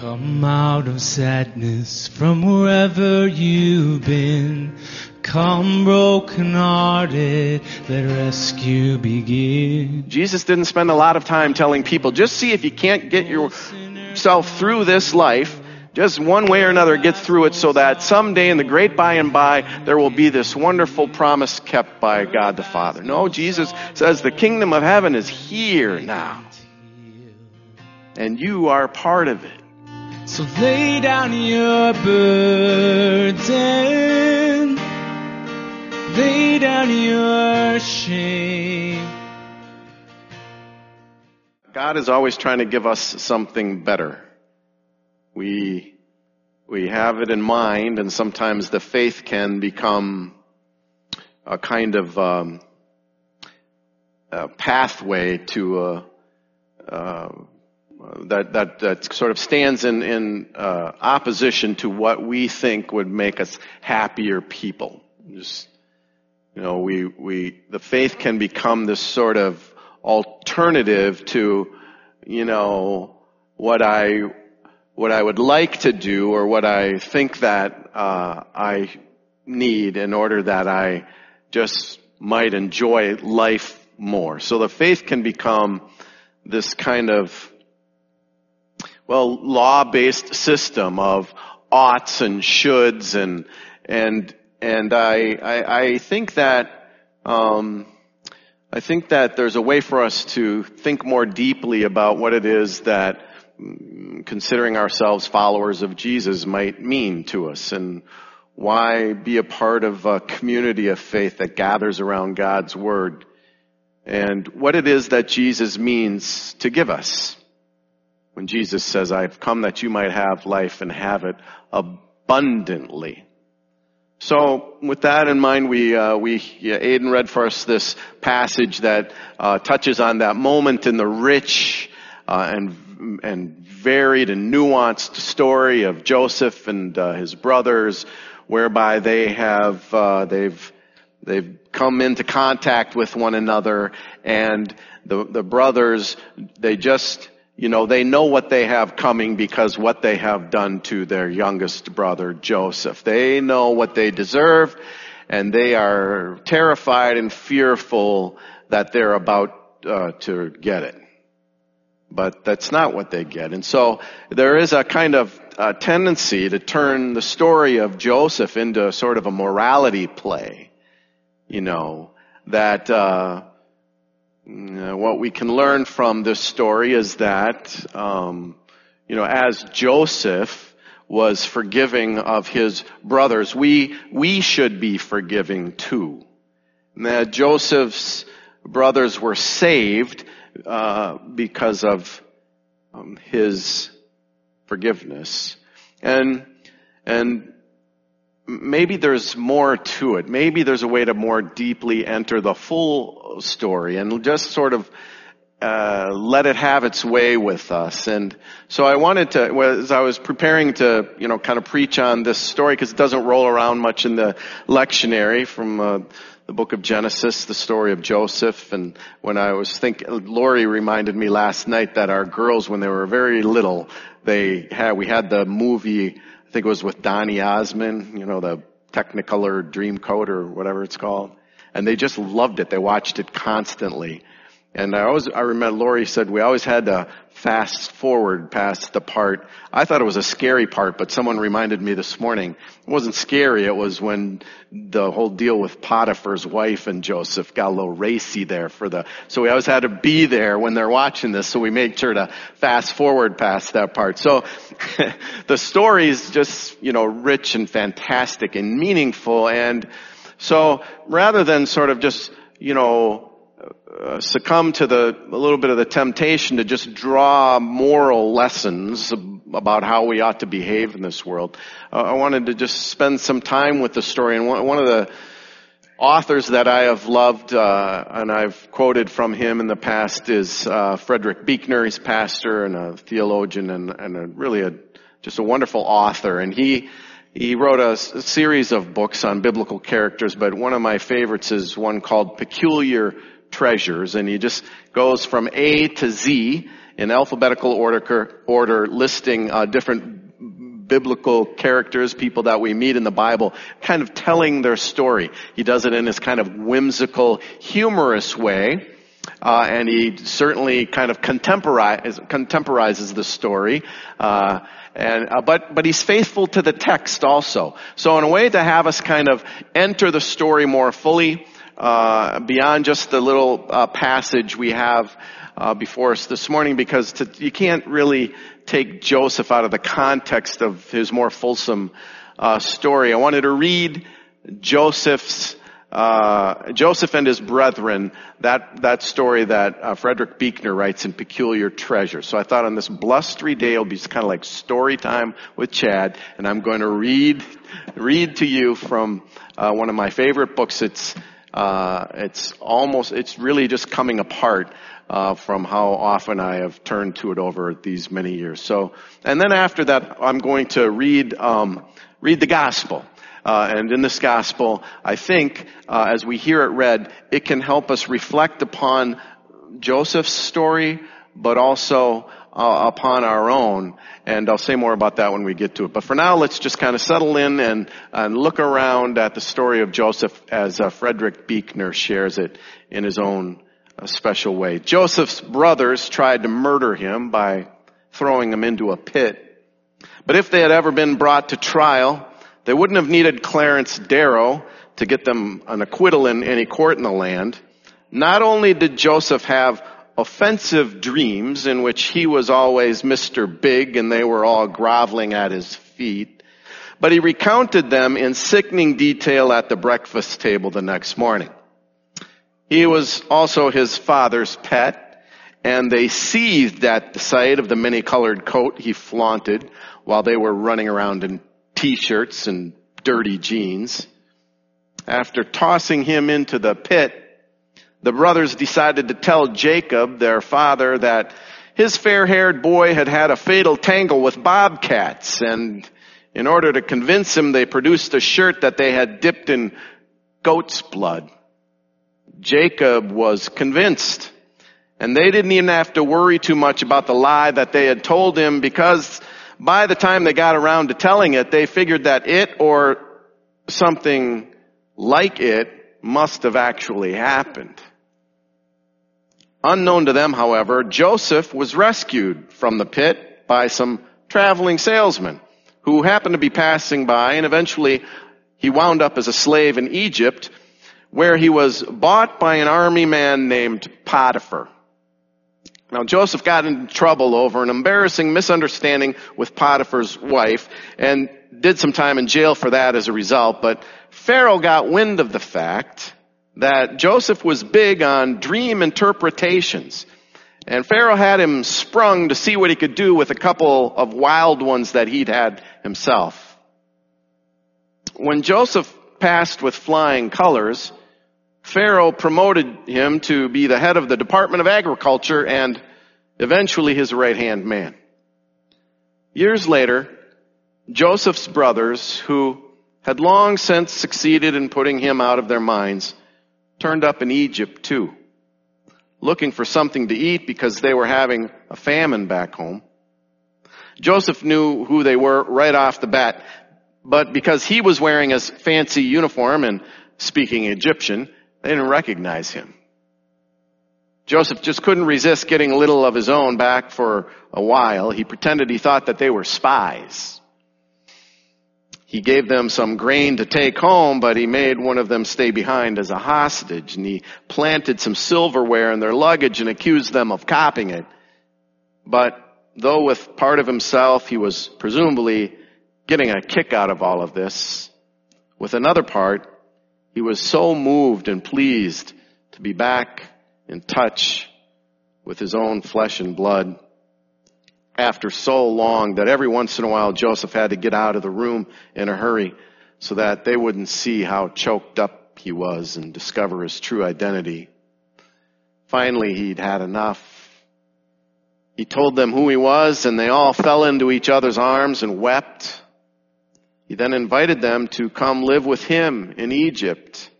Come out of sadness from wherever you've been. Come broken hearted, let rescue begin. Jesus didn't spend a lot of time telling people, just see if you can't get yourself through this life, just one way or another get through it so that someday in the great by and by there will be this wonderful promise kept by God the Father. No, Jesus says the kingdom of heaven is here now. And you are part of it. So lay down your burden, lay down your shame. God is always trying to give us something better. We, we have it in mind and sometimes the faith can become a kind of um, a pathway to a, uh, that, that, that sort of stands in, in uh, opposition to what we think would make us happier people. Just, you know, we, we, the faith can become this sort of alternative to, you know, what I, what I would like to do or what I think that, uh, I need in order that I just might enjoy life more. So the faith can become this kind of well, law-based system of oughts and shoulds and, and, and I, I, I think that, um, I think that there's a way for us to think more deeply about what it is that mm, considering ourselves followers of Jesus might mean to us and why be a part of a community of faith that gathers around God's Word and what it is that Jesus means to give us when Jesus says, I've come that you might have life and have it abundantly. So, with that in mind, we uh, we yeah, Aiden read for us this passage that uh, touches on that moment in the rich uh, and and varied and nuanced story of Joseph and uh, his brothers, whereby they have uh, they've they've come into contact with one another, and the the brothers they just you know, they know what they have coming because what they have done to their youngest brother, Joseph. They know what they deserve and they are terrified and fearful that they're about uh, to get it. But that's not what they get. And so there is a kind of uh, tendency to turn the story of Joseph into sort of a morality play. You know, that, uh, what we can learn from this story is that, um, you know, as Joseph was forgiving of his brothers, we, we should be forgiving too. And that Joseph's brothers were saved, uh, because of um, his forgiveness. And, and maybe there's more to it. Maybe there's a way to more deeply enter the full story and just sort of uh, let it have its way with us. And so I wanted to, as I was preparing to, you know, kind of preach on this story because it doesn't roll around much in the lectionary from uh, the book of Genesis, the story of Joseph. And when I was thinking, Lori reminded me last night that our girls, when they were very little, they had, we had the movie think it was with Donny Osmond, you know, the Technicolor Dreamcoat or whatever it's called. And they just loved it. They watched it constantly. And I always, I remember Lori said we always had to fast forward past the part. I thought it was a scary part, but someone reminded me this morning. It wasn't scary. It was when the whole deal with Potiphar's wife and Joseph got a little racy there for the, so we always had to be there when they're watching this, so we made sure to fast forward past that part. So the story is just, you know, rich and fantastic and meaningful and so rather than sort of just, you know, uh, succumb to the a little bit of the temptation to just draw moral lessons about how we ought to behave in this world. Uh, I wanted to just spend some time with the story, and one, one of the authors that I have loved uh, and I've quoted from him in the past is uh, Frederick Buechner. He's pastor and a theologian and, and a, really a just a wonderful author, and he. He wrote a, a series of books on biblical characters, but one of my favorites is one called Peculiar treasures and he just goes from A to Z in alphabetical order, order listing uh, different biblical characters, people that we meet in the Bible, kind of telling their story. He does it in this kind of whimsical, humorous way. Uh, and he certainly kind of contemporizes, contemporizes the story. Uh, and, uh, but, but he's faithful to the text also. So in a way to have us kind of enter the story more fully, uh, beyond just the little uh, passage we have uh, before us this morning, because to, you can't really take Joseph out of the context of his more fulsome uh, story. I wanted to read Joseph's uh, Joseph and his brethren, that, that story that Frederick Buechner writes in Peculiar Treasure. So I thought on this blustery day it'll be kind of like story time with Chad, and I'm going to read, read to you from uh, one of my favorite books. It's, uh, it's almost, it's really just coming apart. Uh, from how often I have turned to it over these many years. So, and then after that, I'm going to read um, read the gospel. Uh, and in this gospel, I think, uh, as we hear it read, it can help us reflect upon Joseph's story, but also uh, upon our own. And I'll say more about that when we get to it. But for now, let's just kind of settle in and, and look around at the story of Joseph as uh, Frederick Buechner shares it in his own uh, special way. Joseph's brothers tried to murder him by throwing him into a pit. But if they had ever been brought to trial, they wouldn't have needed Clarence Darrow to get them an acquittal in any court in the land. Not only did Joseph have offensive dreams in which he was always Mr. Big and they were all groveling at his feet, but he recounted them in sickening detail at the breakfast table the next morning. He was also his father's pet, and they seethed at the sight of the many-colored coat he flaunted while they were running around in t-shirts and dirty jeans. After tossing him into the pit, the brothers decided to tell Jacob, their father, that his fair-haired boy had had a fatal tangle with bobcats and in order to convince him, they produced a shirt that they had dipped in goat's blood. Jacob was convinced and they didn't even have to worry too much about the lie that they had told him because by the time they got around to telling it, they figured that it or something like it must have actually happened. Unknown to them, however, Joseph was rescued from the pit by some traveling salesmen who happened to be passing by and eventually he wound up as a slave in Egypt where he was bought by an army man named Potiphar. Now Joseph got into trouble over an embarrassing misunderstanding with Potiphar's wife and did some time in jail for that as a result, but Pharaoh got wind of the fact that Joseph was big on dream interpretations. And Pharaoh had him sprung to see what he could do with a couple of wild ones that he'd had himself. When Joseph passed with flying colors, Pharaoh promoted him to be the head of the Department of Agriculture and eventually his right hand man. Years later, Joseph's brothers, who had long since succeeded in putting him out of their minds, turned up in Egypt too, looking for something to eat because they were having a famine back home. Joseph knew who they were right off the bat, but because he was wearing a fancy uniform and speaking Egyptian, they didn't recognize him. Joseph just couldn't resist getting a little of his own back for a while. He pretended he thought that they were spies. He gave them some grain to take home, but he made one of them stay behind as a hostage, and he planted some silverware in their luggage and accused them of copying it. But though with part of himself he was presumably getting a kick out of all of this, with another part, he was so moved and pleased to be back in touch with his own flesh and blood after so long that every once in a while Joseph had to get out of the room in a hurry so that they wouldn't see how choked up he was and discover his true identity. Finally, he'd had enough. He told them who he was and they all fell into each other's arms and wept. He then invited them to come live with him in Egypt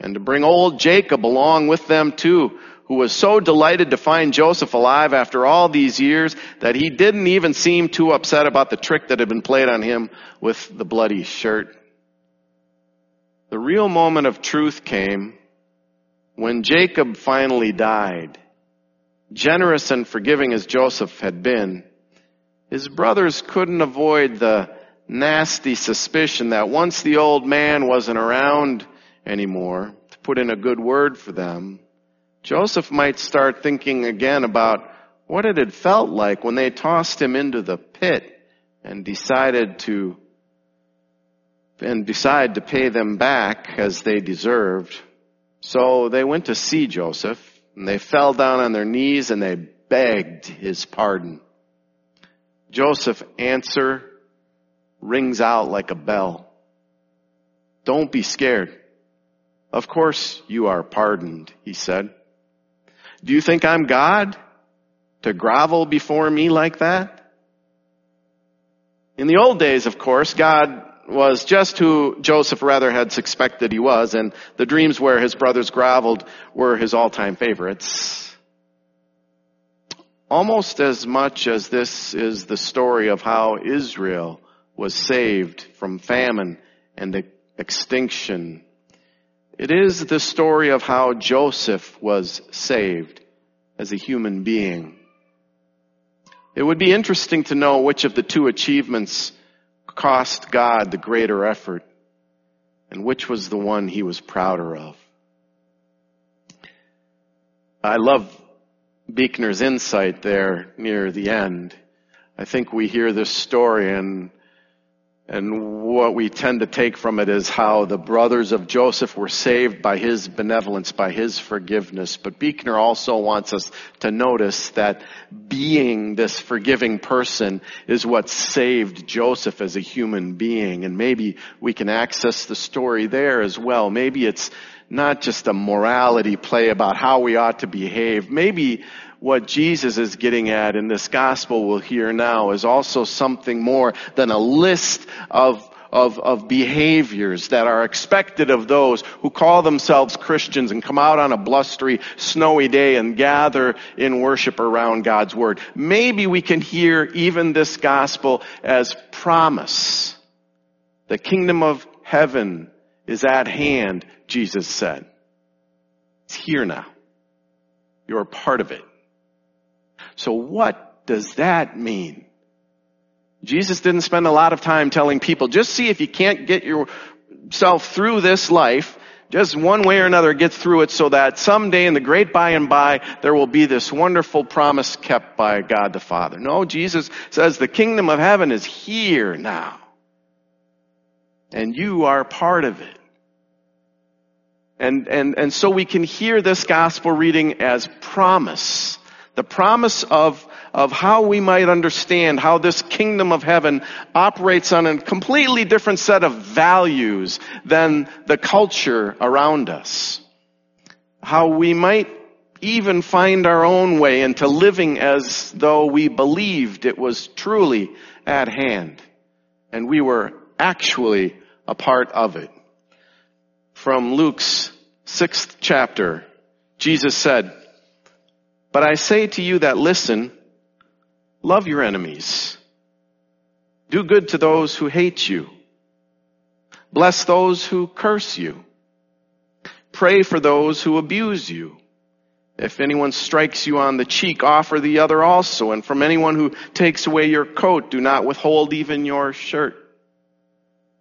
and to bring old Jacob along with them too, who was so delighted to find Joseph alive after all these years that he didn't even seem too upset about the trick that had been played on him with the bloody shirt. The real moment of truth came when Jacob finally died. Generous and forgiving as Joseph had been, his brothers couldn't avoid the nasty suspicion that once the old man wasn't around anymore to put in a good word for them, Joseph might start thinking again about what it had felt like when they tossed him into the pit and decided to and decide to pay them back as they deserved. So they went to see Joseph and they fell down on their knees and they begged his pardon. Joseph's answer rings out like a bell. Don't be scared. Of course you are pardoned, he said. Do you think I'm God to grovel before me like that? In the old days, of course, God was just who Joseph rather had suspected he was, and the dreams where his brothers groveled were his all-time favorites. Almost as much as this is the story of how Israel was saved from famine and the extinction it is the story of how Joseph was saved as a human being. It would be interesting to know which of the two achievements cost God the greater effort and which was the one he was prouder of. I love Buechner's insight there near the end. I think we hear this story and and what we tend to take from it is how the brothers of Joseph were saved by his benevolence, by his forgiveness. But Buechner also wants us to notice that being this forgiving person is what saved Joseph as a human being. And maybe we can access the story there as well. Maybe it's not just a morality play about how we ought to behave. Maybe what Jesus is getting at in this gospel we'll hear now is also something more than a list of of, of behaviors that are expected of those who call themselves Christians and come out on a blustery, snowy day and gather in worship around God's Word. Maybe we can hear even this gospel as promise. The kingdom of heaven is at hand, Jesus said. It's here now. You're a part of it. So what does that mean? Jesus didn't spend a lot of time telling people, just see if you can't get yourself through this life, just one way or another get through it so that someday in the great by and by there will be this wonderful promise kept by God the Father. No, Jesus says the kingdom of heaven is here now. And you are part of it. And, and, and so we can hear this gospel reading as promise the promise of, of how we might understand how this kingdom of heaven operates on a completely different set of values than the culture around us. How we might even find our own way into living as though we believed it was truly at hand and we were actually a part of it. From Luke's sixth chapter, Jesus said, but I say to you that listen, love your enemies. Do good to those who hate you. Bless those who curse you. Pray for those who abuse you. If anyone strikes you on the cheek, offer the other also. And from anyone who takes away your coat, do not withhold even your shirt.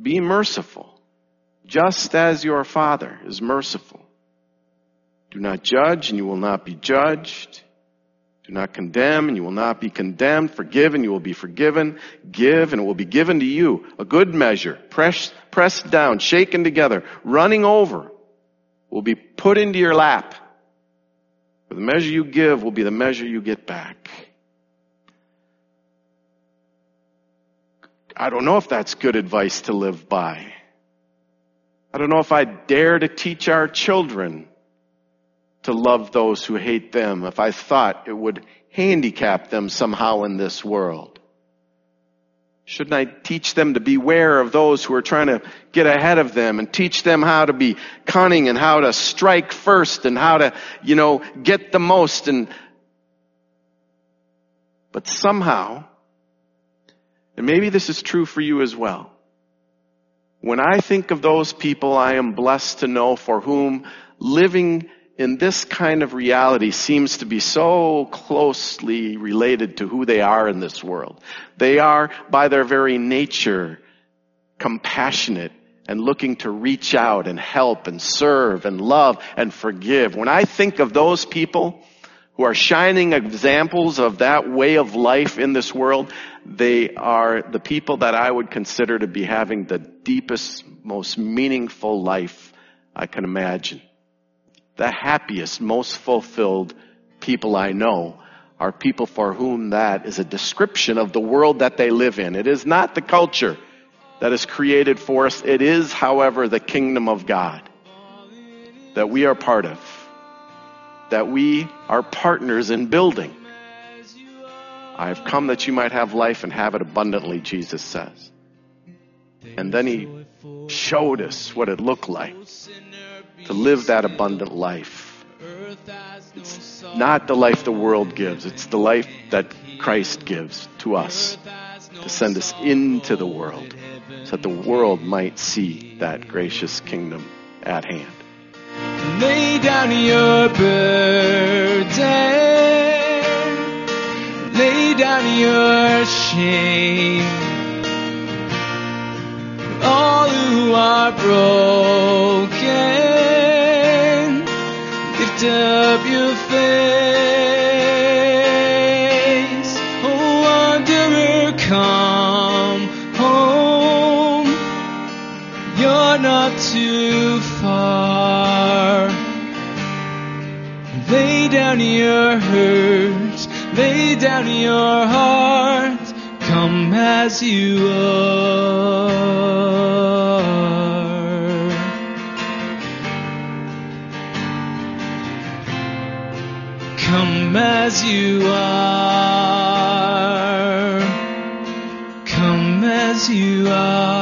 Be merciful, just as your Father is merciful. Do not judge, and you will not be judged. Do not condemn, and you will not be condemned. Forgive, and you will be forgiven. Give, and it will be given to you. A good measure, press, pressed down, shaken together, running over, will be put into your lap. For the measure you give will be the measure you get back. I don't know if that's good advice to live by. I don't know if I dare to teach our children to love those who hate them if I thought it would handicap them somehow in this world. Shouldn't I teach them to beware of those who are trying to get ahead of them and teach them how to be cunning and how to strike first and how to, you know, get the most and, but somehow, and maybe this is true for you as well. When I think of those people I am blessed to know for whom living in this kind of reality seems to be so closely related to who they are in this world. They are, by their very nature, compassionate and looking to reach out and help and serve and love and forgive. When I think of those people who are shining examples of that way of life in this world, they are the people that I would consider to be having the deepest, most meaningful life I can imagine the happiest, most fulfilled people I know are people for whom that is a description of the world that they live in. It is not the culture that is created for us. It is, however, the kingdom of God that we are part of, that we are partners in building. I have come that you might have life and have it abundantly, Jesus says. And then he showed us what it looked like to live that abundant life. It's not the life the world gives, it's the life that Christ gives to us to send us into the world so that the world might see that gracious kingdom at hand. Lay down your burden, your shame. All who are broken lift up your face. Down your hurt, lay down your heart. Come as you are. Come as you are. Come as you are.